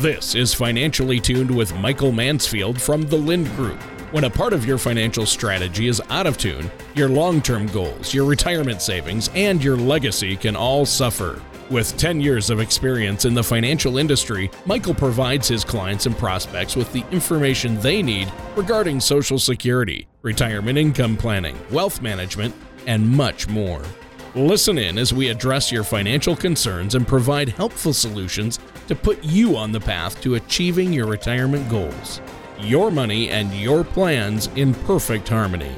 This is Financially Tuned with Michael Mansfield from the Lind Group. When a part of your financial strategy is out of tune, your long term goals, your retirement savings, and your legacy can all suffer. With 10 years of experience in the financial industry, Michael provides his clients and prospects with the information they need regarding Social Security, retirement income planning, wealth management, and much more. Listen in as we address your financial concerns and provide helpful solutions to put you on the path to achieving your retirement goals. Your money and your plans in perfect harmony.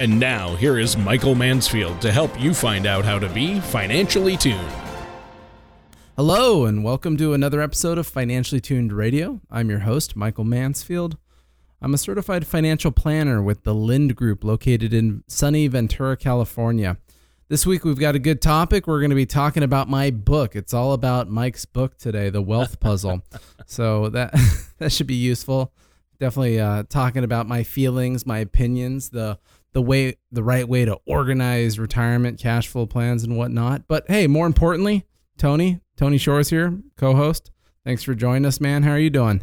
And now, here is Michael Mansfield to help you find out how to be financially tuned. Hello, and welcome to another episode of Financially Tuned Radio. I'm your host, Michael Mansfield. I'm a certified financial planner with the Lind Group located in sunny Ventura, California. This week we've got a good topic. We're going to be talking about my book. It's all about Mike's book today, The Wealth Puzzle. so that that should be useful. Definitely uh, talking about my feelings, my opinions, the the way the right way to organize retirement cash flow plans and whatnot. But hey, more importantly, Tony, Tony Shores here, co-host. Thanks for joining us, man. How are you doing?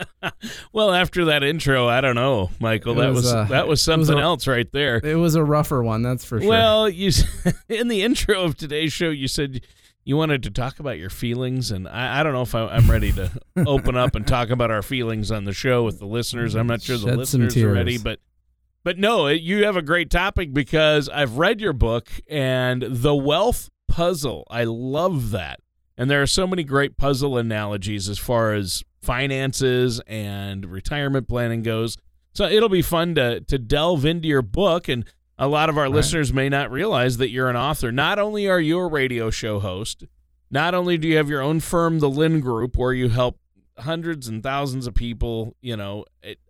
well, after that intro, I don't know, Michael. It that was, was uh, that was something was a, else right there. It was a rougher one, that's for sure. Well, you in the intro of today's show, you said you wanted to talk about your feelings, and I, I don't know if I, am ready to open up and talk about our feelings on the show with the listeners. I'm not sure the listeners are ready, but but no, you have a great topic because I've read your book and the wealth puzzle. I love that. And there are so many great puzzle analogies as far as finances and retirement planning goes. So it'll be fun to to delve into your book and a lot of our right. listeners may not realize that you're an author. Not only are you a radio show host, not only do you have your own firm, the Lind Group, where you help hundreds and thousands of people, you know,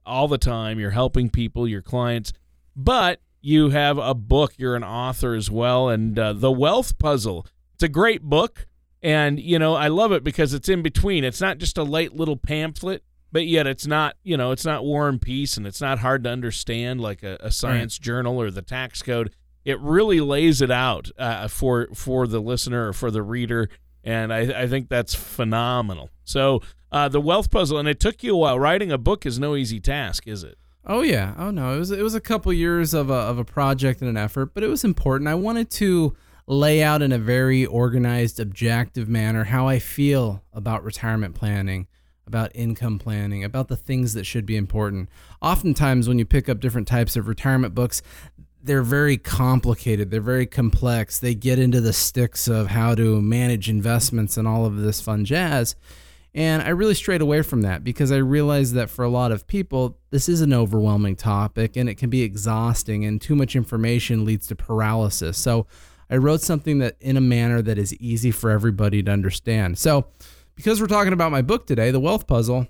all the time. You're helping people, your clients, but you have a book. You're an author as well, and uh, the Wealth Puzzle. It's a great book. And, you know, I love it because it's in between. It's not just a light little pamphlet, but yet it's not, you know, it's not War and Peace and it's not hard to understand like a, a science right. journal or the tax code. It really lays it out uh, for for the listener or for the reader. And I, I think that's phenomenal. So uh, the wealth puzzle, and it took you a while. Writing a book is no easy task, is it? Oh yeah. Oh no. It was it was a couple years of a of a project and an effort, but it was important. I wanted to lay out in a very organized, objective manner how I feel about retirement planning, about income planning, about the things that should be important. Oftentimes, when you pick up different types of retirement books, they're very complicated, they're very complex. They get into the sticks of how to manage investments and all of this fun jazz. And I really strayed away from that because I realized that for a lot of people, this is an overwhelming topic and it can be exhausting, and too much information leads to paralysis. So I wrote something that in a manner that is easy for everybody to understand. So, because we're talking about my book today, The Wealth Puzzle,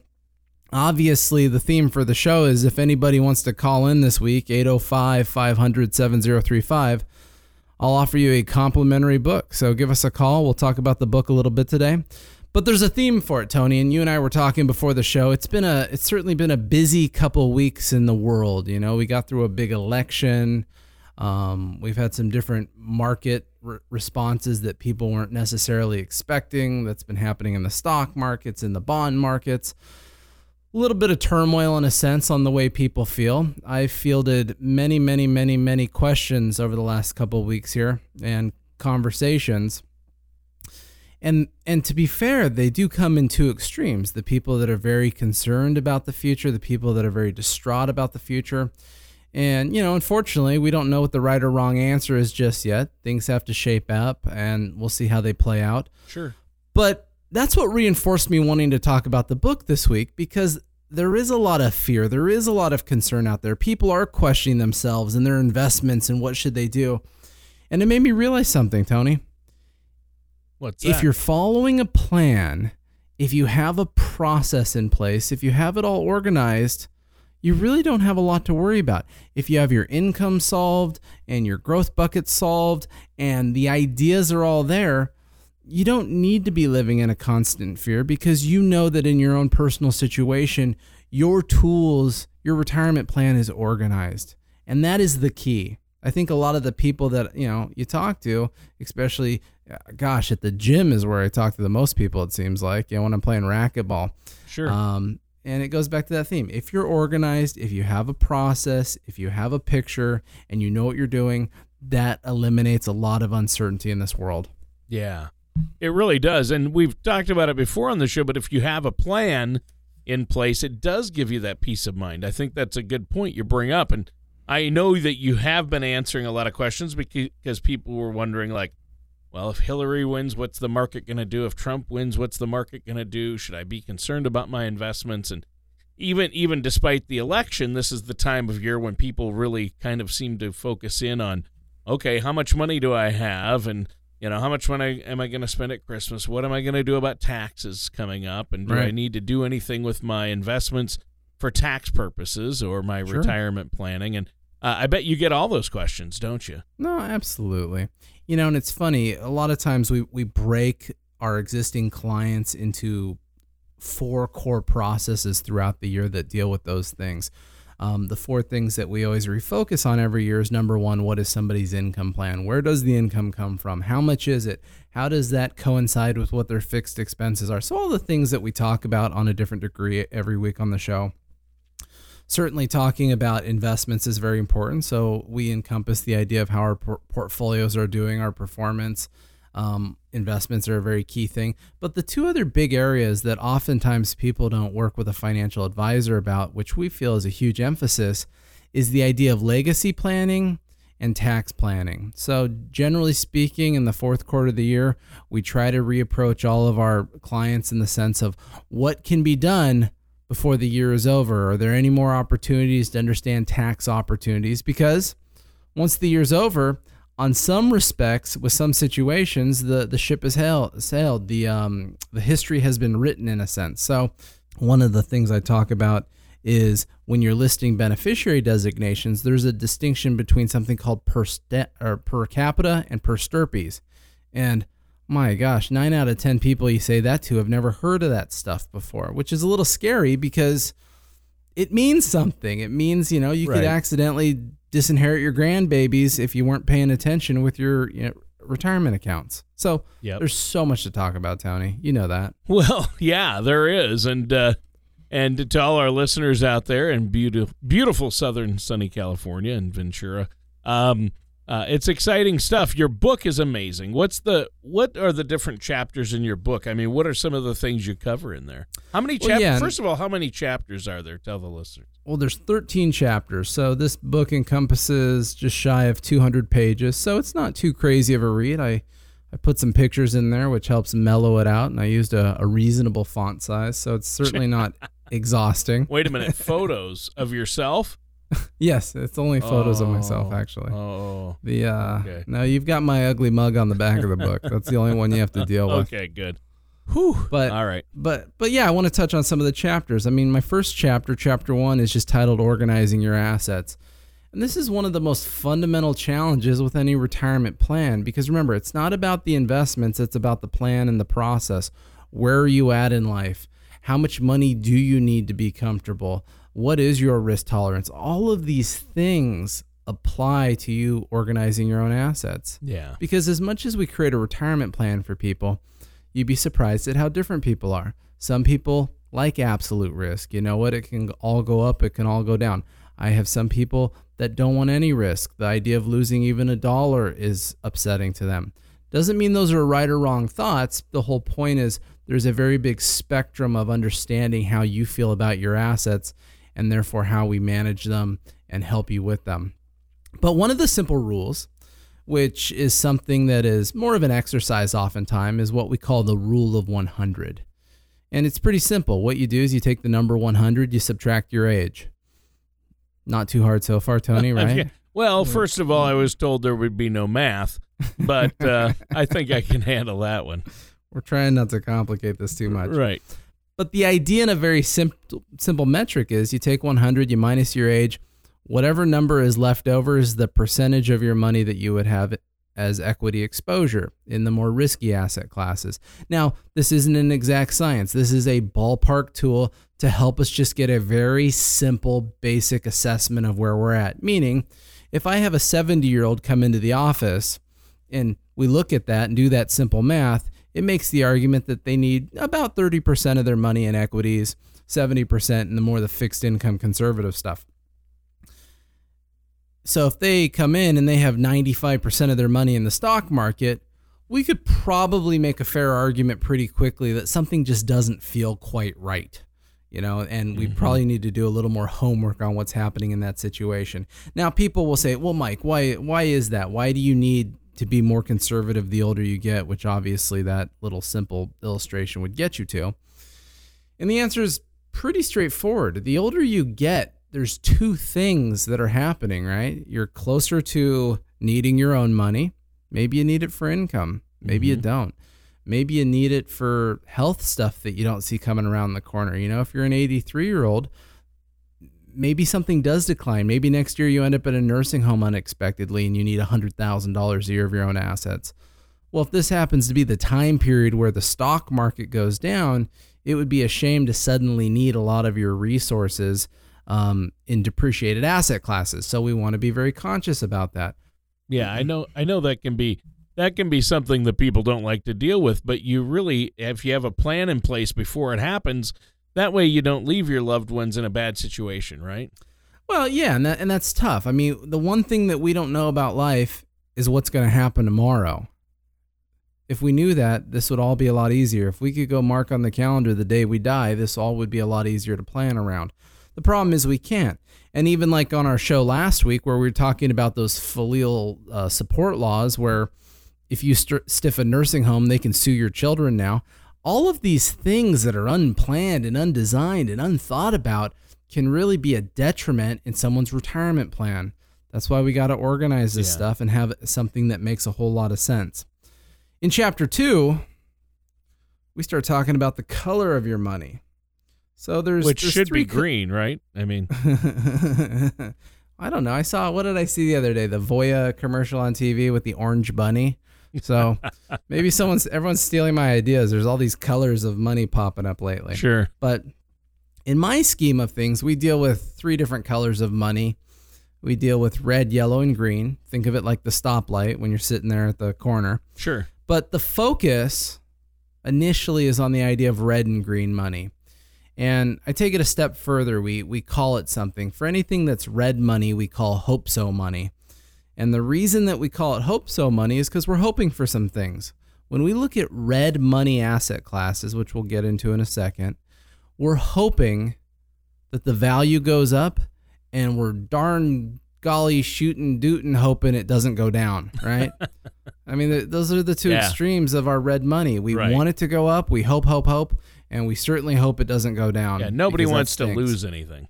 obviously the theme for the show is if anybody wants to call in this week, 805 500 7035, I'll offer you a complimentary book. So give us a call. We'll talk about the book a little bit today. But there's a theme for it, Tony, and you and I were talking before the show. It's been a it's certainly been a busy couple weeks in the world. You know, we got through a big election. Um, we've had some different market re- responses that people weren't necessarily expecting. That's been happening in the stock markets, in the bond markets. A little bit of turmoil in a sense on the way people feel. I've fielded many, many, many, many questions over the last couple weeks here and conversations. And and to be fair, they do come in two extremes. The people that are very concerned about the future, the people that are very distraught about the future and, you know, unfortunately, we don't know what the right or wrong answer is just yet. Things have to shape up and we'll see how they play out. Sure. But that's what reinforced me wanting to talk about the book this week because there is a lot of fear. There is a lot of concern out there. People are questioning themselves and their investments and what should they do. And it made me realize something, Tony. What's that? If you're following a plan, if you have a process in place, if you have it all organized, you really don't have a lot to worry about. If you have your income solved and your growth bucket solved and the ideas are all there, you don't need to be living in a constant fear because you know that in your own personal situation, your tools, your retirement plan is organized. And that is the key. I think a lot of the people that you know you talk to, especially, uh, gosh, at the gym is where I talk to the most people. It seems like you know when I'm playing racquetball. Sure. Um, and it goes back to that theme. If you're organized, if you have a process, if you have a picture, and you know what you're doing, that eliminates a lot of uncertainty in this world. Yeah, it really does. And we've talked about it before on the show, but if you have a plan in place, it does give you that peace of mind. I think that's a good point you bring up. And I know that you have been answering a lot of questions because people were wondering, like, well, if Hillary wins, what's the market going to do? If Trump wins, what's the market going to do? Should I be concerned about my investments? And even even despite the election, this is the time of year when people really kind of seem to focus in on, okay, how much money do I have, and you know, how much money am I going to spend at Christmas? What am I going to do about taxes coming up? And do right. I need to do anything with my investments for tax purposes or my sure. retirement planning? And uh, I bet you get all those questions, don't you? No, absolutely. You know, and it's funny. A lot of times we we break our existing clients into four core processes throughout the year that deal with those things. Um, the four things that we always refocus on every year is number one, what is somebody's income plan? Where does the income come from? How much is it? How does that coincide with what their fixed expenses are? So, all the things that we talk about on a different degree every week on the show. Certainly, talking about investments is very important. So, we encompass the idea of how our por- portfolios are doing, our performance, um, investments are a very key thing. But the two other big areas that oftentimes people don't work with a financial advisor about, which we feel is a huge emphasis, is the idea of legacy planning and tax planning. So, generally speaking, in the fourth quarter of the year, we try to reapproach all of our clients in the sense of what can be done before the year is over. Are there any more opportunities to understand tax opportunities? Because once the year's over, on some respects, with some situations, the, the ship has sailed. The um, the history has been written in a sense. So, one of the things I talk about is when you're listing beneficiary designations, there's a distinction between something called per per capita and per stirpes. And my gosh, nine out of ten people you say that to have never heard of that stuff before, which is a little scary because it means something. It means you know you right. could accidentally disinherit your grandbabies if you weren't paying attention with your you know, retirement accounts. So yep. there's so much to talk about, Tony. You know that. Well, yeah, there is, and uh, and to all our listeners out there in beautiful, beautiful southern sunny California and Ventura, um, uh, it's exciting stuff. Your book is amazing. What's the what are the different chapters in your book? I mean, what are some of the things you cover in there? How many chapters? Well, yeah. First of all, how many chapters are there? Tell the listeners. Well, there's 13 chapters, so this book encompasses just shy of 200 pages. So it's not too crazy of a read. I I put some pictures in there, which helps mellow it out, and I used a, a reasonable font size, so it's certainly not exhausting. Wait a minute, photos of yourself? yes, it's only photos oh, of myself actually. Oh, the uh, okay. no, you've got my ugly mug on the back of the book. That's the only one you have to deal with. Okay, good. Whew. But all right. But but yeah, I want to touch on some of the chapters. I mean, my first chapter, chapter one, is just titled "Organizing Your Assets." And this is one of the most fundamental challenges with any retirement plan because remember, it's not about the investments, it's about the plan and the process. Where are you at in life? How much money do you need to be comfortable? What is your risk tolerance? All of these things apply to you organizing your own assets. Yeah. Because as much as we create a retirement plan for people, you'd be surprised at how different people are. Some people like absolute risk. You know what? It can all go up, it can all go down. I have some people that don't want any risk. The idea of losing even a dollar is upsetting to them. Doesn't mean those are right or wrong thoughts. The whole point is there's a very big spectrum of understanding how you feel about your assets and therefore how we manage them and help you with them. But one of the simple rules, which is something that is more of an exercise oftentimes, is what we call the rule of 100. And it's pretty simple. What you do is you take the number 100, you subtract your age. Not too hard so far, Tony, right? well, first of all, I was told there would be no math, but uh, I think I can handle that one. We're trying not to complicate this too much. Right. But the idea in a very simple simple metric is you take 100, you minus your age, whatever number is left over is the percentage of your money that you would have as equity exposure in the more risky asset classes. Now, this isn't an exact science. This is a ballpark tool to help us just get a very simple basic assessment of where we're at. Meaning, if I have a 70 year old come into the office and we look at that and do that simple math, it makes the argument that they need about 30% of their money in equities, 70% in the more the fixed income conservative stuff. So if they come in and they have 95% of their money in the stock market, we could probably make a fair argument pretty quickly that something just doesn't feel quite right. You know, and we Mhm. probably need to do a little more homework on what's happening in that situation. Now, people will say, "Well, Mike, why why is that? Why do you need to be more conservative the older you get?" Which obviously that little simple illustration would get you to. And the answer is pretty straightforward. The older you get, there's two things that are happening, right? You're closer to needing your own money. Maybe you need it for income. Maybe you Mhm. don't. Maybe you need it for health stuff that you don't see coming around the corner. You know, if you're an 83 year old, maybe something does decline. Maybe next year you end up in a nursing home unexpectedly and you need $100,000 a year of your own assets. Well, if this happens to be the time period where the stock market goes down, it would be a shame to suddenly need a lot of your resources um, in depreciated asset classes. So we want to be very conscious about that. Yeah, I know. I know that can be that can be something that people don't like to deal with. But you really, if you have a plan in place before it happens, that way you don't leave your loved ones in a bad situation, right? Well, yeah, and that, and that's tough. I mean, the one thing that we don't know about life is what's going to happen tomorrow. If we knew that, this would all be a lot easier. If we could go mark on the calendar the day we die, this all would be a lot easier to plan around. The problem is we can't. And even like on our show last week, where we were talking about those filial uh, support laws, where if you st- stiff a nursing home, they can sue your children now. All of these things that are unplanned and undesigned and unthought about can really be a detriment in someone's retirement plan. That's why we got to organize this Yeah. stuff and have something that makes a whole lot of sense. In chapter two, we start talking about the color of your money. So there's Which there's should be co- green, right? I mean, I don't know. I saw what did I see the other day? The Voya commercial on TV with the orange bunny. So maybe someone's everyone's stealing my ideas. There's all these colors of money popping up lately. sure. But in my scheme of things, we deal with three different colors of money. We deal with red, yellow, and green. Think of it like the stoplight when you're sitting there at the corner. Sure. But the focus initially is on the idea of red and green money. And I take it a step further. We we call it something. For anything that's red money, we call hope so money. And the reason that we call it hope so money is because we're hoping for some things. When we look at red money asset classes, which we'll get into in a second, we're hoping that the value goes up and we're darn golly shooting dootin' hoping it doesn't go down, right? I mean, th- those are the two Yeah. extremes of our red money. We Right. want it to go up, we hope, hope, hope, and we certainly hope it doesn't go down. Yeah. Nobody wants to lose anything.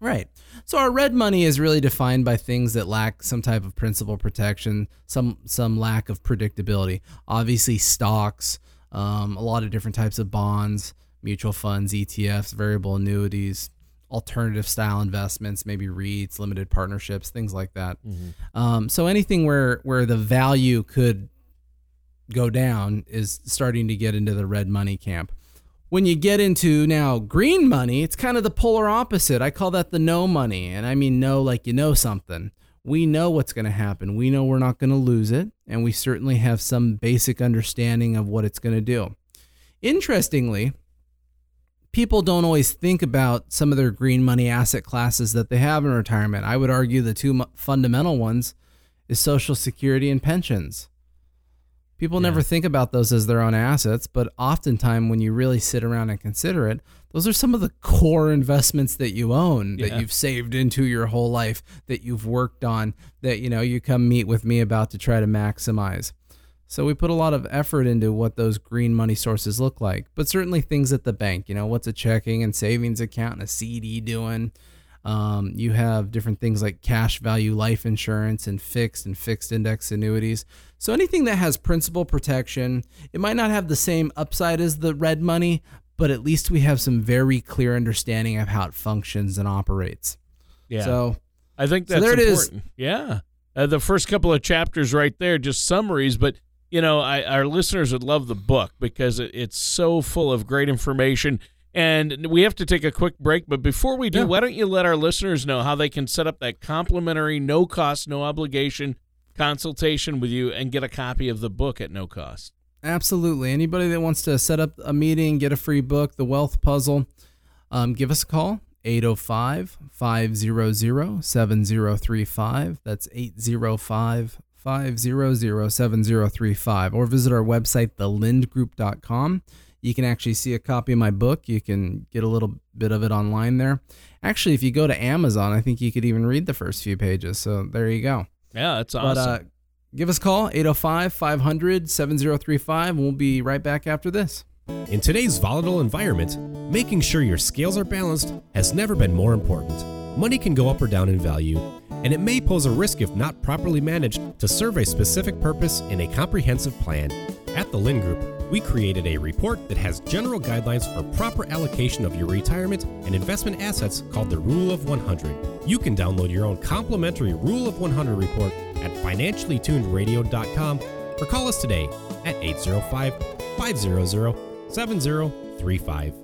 Right. So our red money is really defined by things that lack some type of principal protection, some some lack of predictability. Obviously, stocks, um, a lot of different types of bonds, mutual funds, ETFs, variable annuities, alternative style investments, maybe REITs, limited partnerships, things like that. Um, so anything where where the value could go down is starting to get into the red money camp. When you get into now green money, it's kind of the polar opposite. I call that the no money, and I mean no like you know something. We know what's going to happen. We know we're not going to lose it, and we certainly have some basic understanding of what it's going to do. Interestingly, people don't always think about some of their green money asset classes that they have in retirement. I would argue the two fundamental ones is Social Security and pensions. People Yeah. never think about those as their own assets, but oftentimes when you really sit around and consider it, those are some of the core investments that you own that you've saved into your whole life that you've worked on that you know you come meet with me about to try to maximize. So we put a lot of effort into what those green money sources look like, but certainly things at the bank. You know, what's a checking and savings account and a CD doing? Um, you have different things like cash value life insurance and fixed and fixed index annuities. So anything that has principal protection, it might not have the same upside as the red money, but at least we have some very clear understanding of how it functions and operates. Yeah. So I think So that's there it is. important. Yeah. Uh, the first couple of chapters right there, just summaries, but you know, I, our listeners would love the book because it, it's so full of great information. And we have to take a quick break, but before we do, Yeah. why don't you let our listeners know how they can set up that complimentary, no cost, no obligation consultation with you and get a copy of the book at no cost? Absolutely. Anybody that wants to set up a meeting, get a free book, The Wealth Puzzle, um, give us a call 805 500 7035. That's 805 500 7035. Or visit our website, thelindgroup.com. You can actually see a copy of my book. You can get a little bit of it online there. Actually, if you go to Amazon, I think you could even read the first few pages. So there you go. Yeah, that's awesome. But uh, give us a call, 805 500 7035, and we'll be right back after this. In today's volatile environment, making sure your scales are balanced has never been more important. Money can go up or down in value, and it may pose a risk if not properly managed to serve a specific purpose in a comprehensive plan. At the Lind Group, we created a report that has general guidelines for proper allocation of your retirement and investment assets called the Rule of 100. You can download your own complimentary Rule of 100 report at financiallytunedradio.com or call us today at 805 500 7035.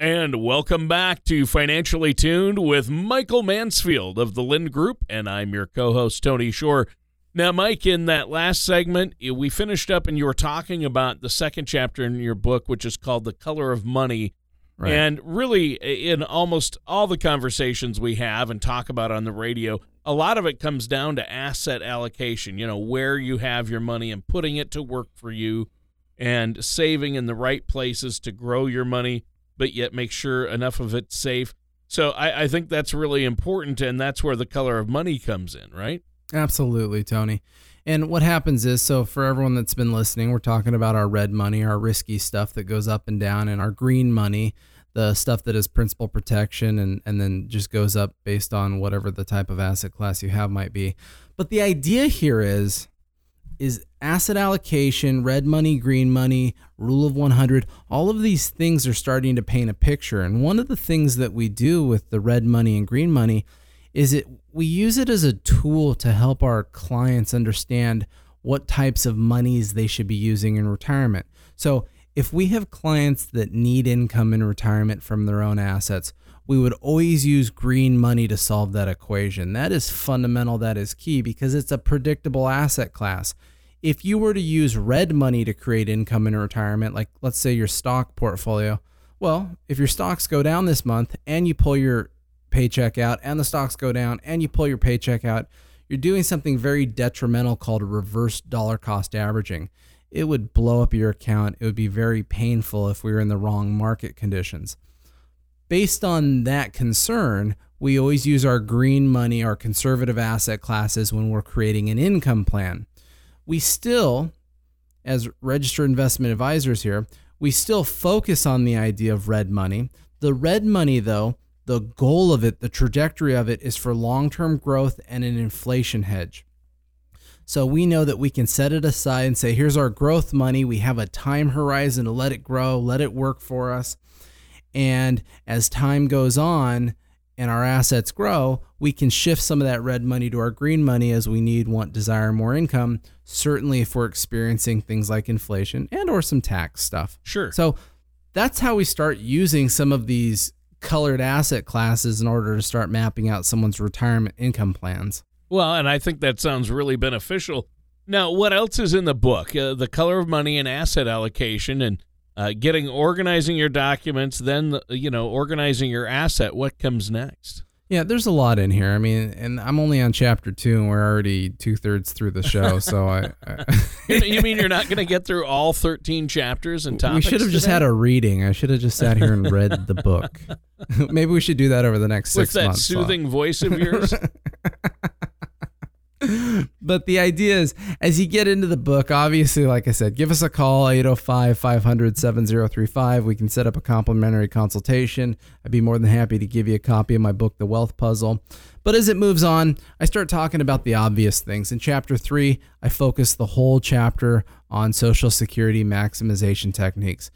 And welcome back to Financially Tuned with Michael Mansfield of the Lind Group, and I'm your co host, Tony Shore. Now, Mike, in that last segment, we finished up and you were talking about the second chapter in your book, which is called The Color of Money. Right. And really, in almost all the conversations we have and talk about on the radio, a lot of it comes down to asset allocation, you know, where you have your money and putting it to work for you and saving in the right places to grow your money, but yet make sure enough of it's safe. So I, I think that's really important, and that's where the color of money comes in, right? Absolutely, Tony. And what happens is so for everyone that's been listening, we're talking about our red money, our risky stuff that goes up and down, and our green money, the stuff that is principal protection and, and then just goes up based on whatever the type of asset class you have might be. But the idea here is is asset allocation, red money, green money, rule of 100, all of these things are starting to paint a picture. And one of the things that we do with the red money and green money is it we use it as a tool to help our clients understand what types of monies they should be using in retirement. So, if we have clients that need income in retirement from their own assets, we would always use green money to solve that equation. That is fundamental, that is key because it's a predictable asset class. If you were to use red money to create income in retirement, like let's say your stock portfolio, well, if your stocks go down this month and you pull your paycheck out and the stocks go down and you pull your paycheck out, you're doing something very detrimental called reverse dollar cost averaging. It would blow up your account. It would be very painful if we were in the wrong market conditions. Based on that concern, we always use our green money, our conservative asset classes when we're creating an income plan. We still, as registered investment advisors here, we still focus on the idea of red money. The red money, though, the goal of it, the trajectory of it is for long term growth and an inflation hedge. So we know that we can set it aside and say, here's our growth money. We have a time horizon to let it grow, let it work for us. And as time goes on and our assets grow, we can shift some of that red money to our green money as we need, want, desire more income. Certainly if we're experiencing things like inflation and or some tax stuff. Sure. So that's how we start using some of these colored asset classes in order to start mapping out someone's retirement income plans. Well, and I think that sounds really beneficial. Now, what else is in the book? Uh, the color of money and asset allocation, and uh, getting organizing your documents, then you know organizing your asset. What comes next? Yeah, there's a lot in here. I mean, and I'm only on chapter two, and we're already two thirds through the show. So I, I You, you mean you're not going to get through all 13 chapters and topics? we should have just had a reading. I should have just sat here and read the book. Maybe we should do that over the next six with that months. soothing voice of yours. but the idea is as you get into the book obviously like i said give us a call 805-500-7035 we can set up a complimentary consultation. I'd be more than happy to give you a copy of my book the wealth puzzle. But as it moves on i start talking about the obvious things. In chapter 3 i focus the whole chapter on social security maximization techniques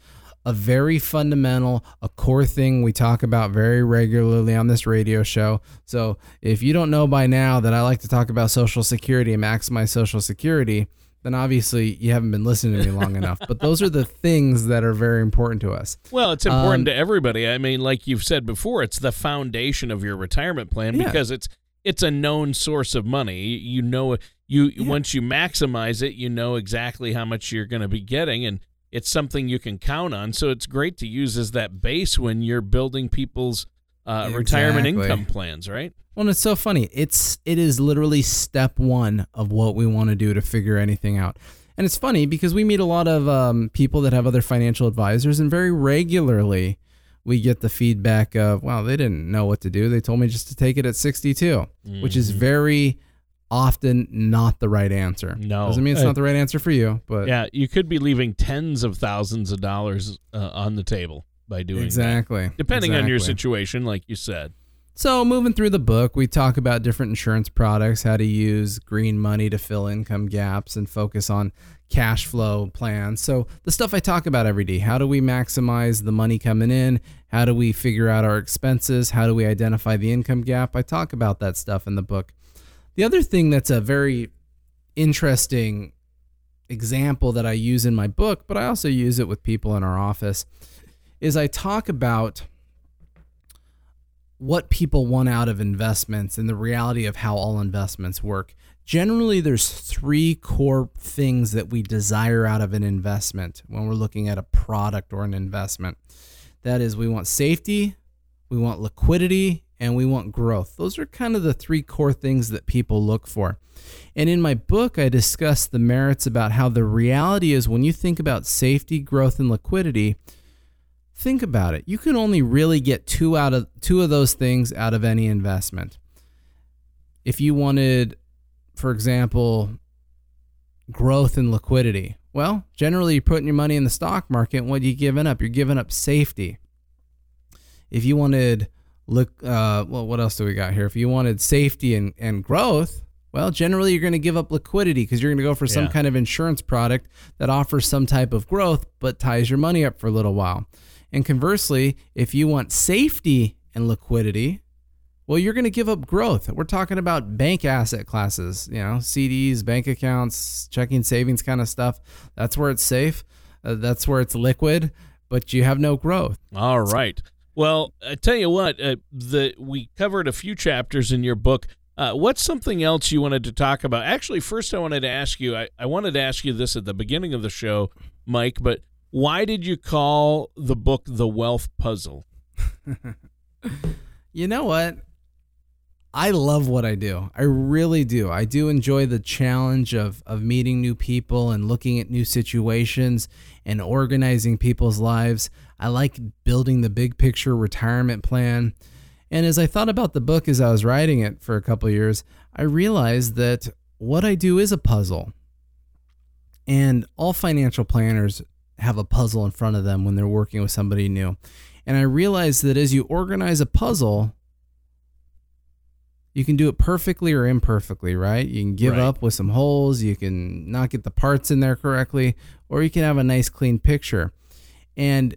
a very fundamental, a core thing we talk about very regularly on this radio show. So if you don't know by now that I like to talk about Social Security and maximize Social Security, then obviously you haven't been listening to me long enough. But those are the things that are very important to us. Well, it's important Um, to everybody. I mean, like you've said before, it's the foundation of your retirement plan Yeah. because it's it's a known source of money. You know, you Yeah. once you maximize it, you know exactly how much you're going to be getting, and it's something you can count on. So it's great to use as that base when you're building people's uh, retirement income plans, right? Well, and it's so funny. It's it is literally step one of what we want to do to figure anything out. And it's funny because we meet a lot of um, people that have other financial advisors, and very regularly we get the feedback of, "Well, they didn't know what to do. They told me just to take it at 62," which is Mhm. very often not the right answer. No. doesn't mean it's not the right answer for you, but Yeah, you could be leaving tens of thousands of dollars uh, on the table by doing that. exactly. Depending on your situation, like you said. So, moving through the book, we talk about different insurance products, how to use green money to fill income gaps and focus on cash flow plans. So, the stuff I talk about every day how do we maximize the money coming in? How do we figure out our expenses? How do we identify the income gap? I talk about that stuff in the book. The other thing that's a very interesting example that I use in my book, but I also use it with people in our office, is I talk about what people want out of investments and the reality of how all investments work. Generally, there's three core things that we desire out of an investment when we're looking at a product or an investment. That is, we want safety, we want liquidity, and we want growth. Those are kind of the three core things that people look for. And in my book, I discuss the merits about how the reality is when you think about safety, growth, and liquidity, think about it. You can only really get two out of two of those things out of any investment. If you wanted, for example, growth and liquidity, well, generally you're putting your money in the stock market. and What are you giving up? You're giving up safety. If you wanted look, uh, well, what else do we got here? If you wanted safety and, and growth, well, generally you're going to give up liquidity because you're going to go for some Yeah. kind of insurance product that offers some type of growth but ties your money up for a little while. And conversely, if you want safety and liquidity, well, you're going to give up growth. We're talking about bank asset classes, you know, CDs, bank accounts, checking savings kind of stuff. That's where it's safe. Uh, that's where it's liquid, but you have no growth. All right. Well, I tell you what, uh, the we covered a few chapters in your book. Uh, what's something else you wanted to talk about? Actually, first I wanted to ask you. I, I wanted to ask you this at the beginning of the show, Mike. But why did you call the book "The Wealth Puzzle"? You know what? I love what I do. I really do. I do enjoy the challenge of of meeting new people and looking at new situations and organizing people's lives. I like building the big picture retirement plan. And as I thought about the book as I was writing it for a couple years, I realized that what I do is a puzzle. And all financial planners have a puzzle in front of them when they're working with somebody new. And I realized that as you organize a puzzle, you can do it perfectly or imperfectly, right? You can give Right. up with some holes, you can not get the parts in there correctly, or you can have a nice clean picture. And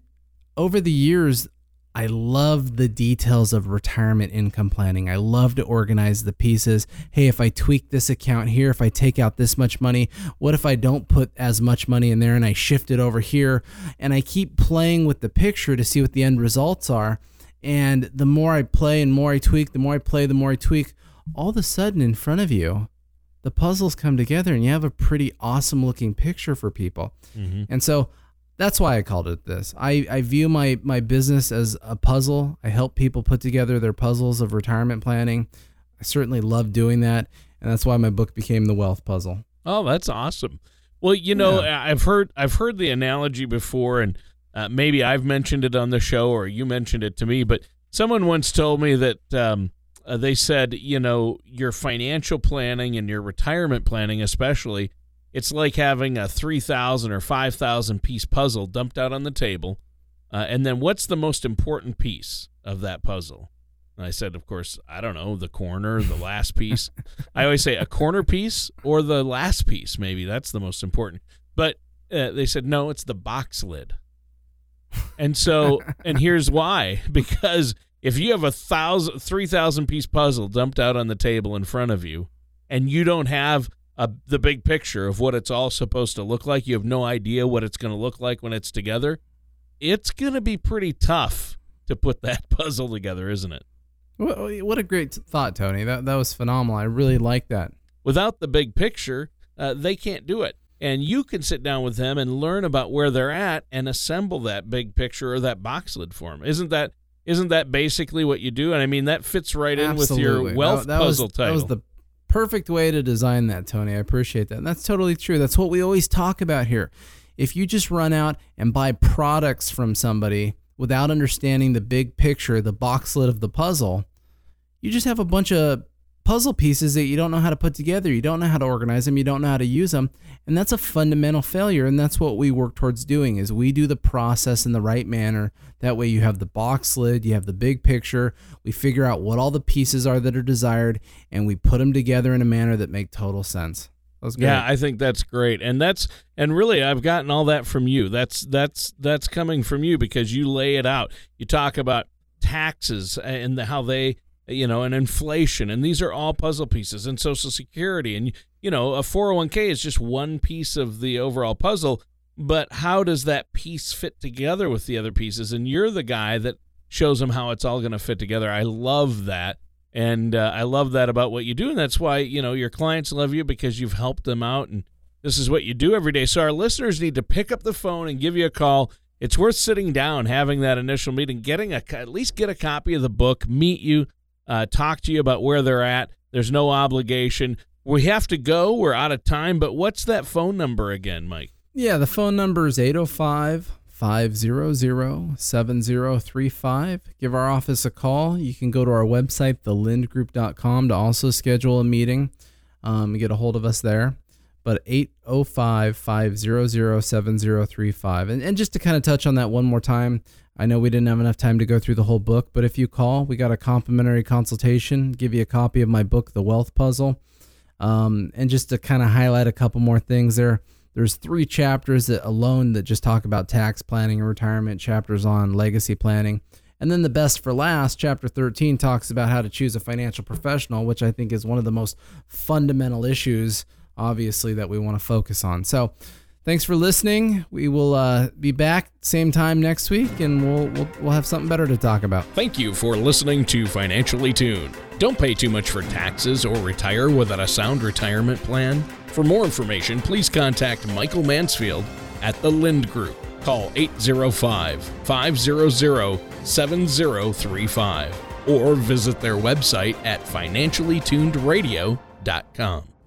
over the years, I love the details of retirement income planning. I love to organize the pieces. Hey, if I tweak this account here, if I take out this much money, what if I don't put as much money in there and I shift it over here? And I keep playing with the picture to see what the end results are. And the more I play and more I tweak, the more I play, the more I tweak, all of a sudden in front of you, the puzzles come together and you have a pretty awesome looking picture for people. Mm-hmm. And so that's why I called it this. I, I view my, my business as a puzzle. I help people put together their puzzles of retirement planning. I certainly love doing that. And that's why my book became The Wealth Puzzle. Oh, that's awesome. Well, you know, I've heard I've heard the analogy before, and uh, maybe I've mentioned it on the show, or you mentioned it to me. But someone once told me that um, uh, they said, you know, your financial planning and your retirement planning, especially, it's like having a three thousand or five thousand piece puzzle dumped out on the table, uh, and then what's the most important piece of that puzzle? And I said, of course, I don't know, the corner, the last piece. I always say a corner piece or the last piece, maybe that's the most important. But uh, they said, no, it's the box lid. And so, and here's why because if you have a thousand, three thousand piece puzzle dumped out on the table in front of you, and you don't have a, the big picture of what it's all supposed to look like. You have no idea what it's going to look like when it's together. It's going to be pretty tough to put that puzzle together, isn't it? What, what a great thought, Tony. That that was phenomenal. I really like that. Without the big picture, uh, they can't do it. And you can sit down with them and learn about where they're at and assemble that big picture or that box lid for them. Isn't that isn't that basically what you do? And I mean that fits right in with your wealth that, that puzzle was, title. That was the perfect way to design that, Tony. I appreciate that. And that's totally true. That's what we always talk about here. If you just run out and buy products from somebody without understanding the big picture, the box lid of the puzzle, you just have a bunch of puzzle pieces that you don't know how to put together. You don't know how to organize them. You don't know how to use them. And that's a fundamental failure. And that's what we work towards doing is we do the process in the right manner. That way you have the box lid, you have the big picture. We figure out what all the pieces are that are desired and we put them together in a manner that make total sense. Yeah, I think that's great. And that's and really I've gotten all that from you. That's that's that's coming from you because you lay it out. You talk about taxes and the, how they you know, and inflation, and these are all puzzle pieces, and Social Security, and you know, a 401k is just one piece of the overall puzzle. But how does that piece fit together with the other pieces? And you're the guy that shows them how it's all going to fit together. I love that, and uh, I love that about what you do, and that's why you know your clients love you because you've helped them out, and this is what you do every day. So our listeners need to pick up the phone and give you a call. It's worth sitting down, having that initial meeting, getting a at least get a copy of the book, meet you uh, talk to you about where they're at. There's no obligation. We have to go. We're out of time. But what's that phone number again, Mike? Yeah, the phone number is 805 500 7035. Give our office a call. You can go to our website, thelindgroup.com, to also schedule a meeting um, get a hold of us there. But 805 500 7035. And just to kind of touch on that one more time, I know we didn't have enough time to go through the whole book, but if you call, we got a complimentary consultation, give you a copy of my book, The Wealth Puzzle. Um, and just to kind of highlight a couple more things there, there's three chapters that alone that just talk about tax planning and retirement, chapters on legacy planning. And then the best for last, chapter 13 talks about how to choose a financial professional, which I think is one of the most fundamental issues, obviously, that we want to focus on. So, thanks for listening. We will uh, be back same time next week, and we'll, we'll we'll have something better to talk about. Thank you for listening to Financially Tuned. Don't pay too much for taxes or retire without a sound retirement plan. For more information, please contact Michael Mansfield at the Lind Group. Call 805 500 7035 or visit their website at financiallytunedradio.com.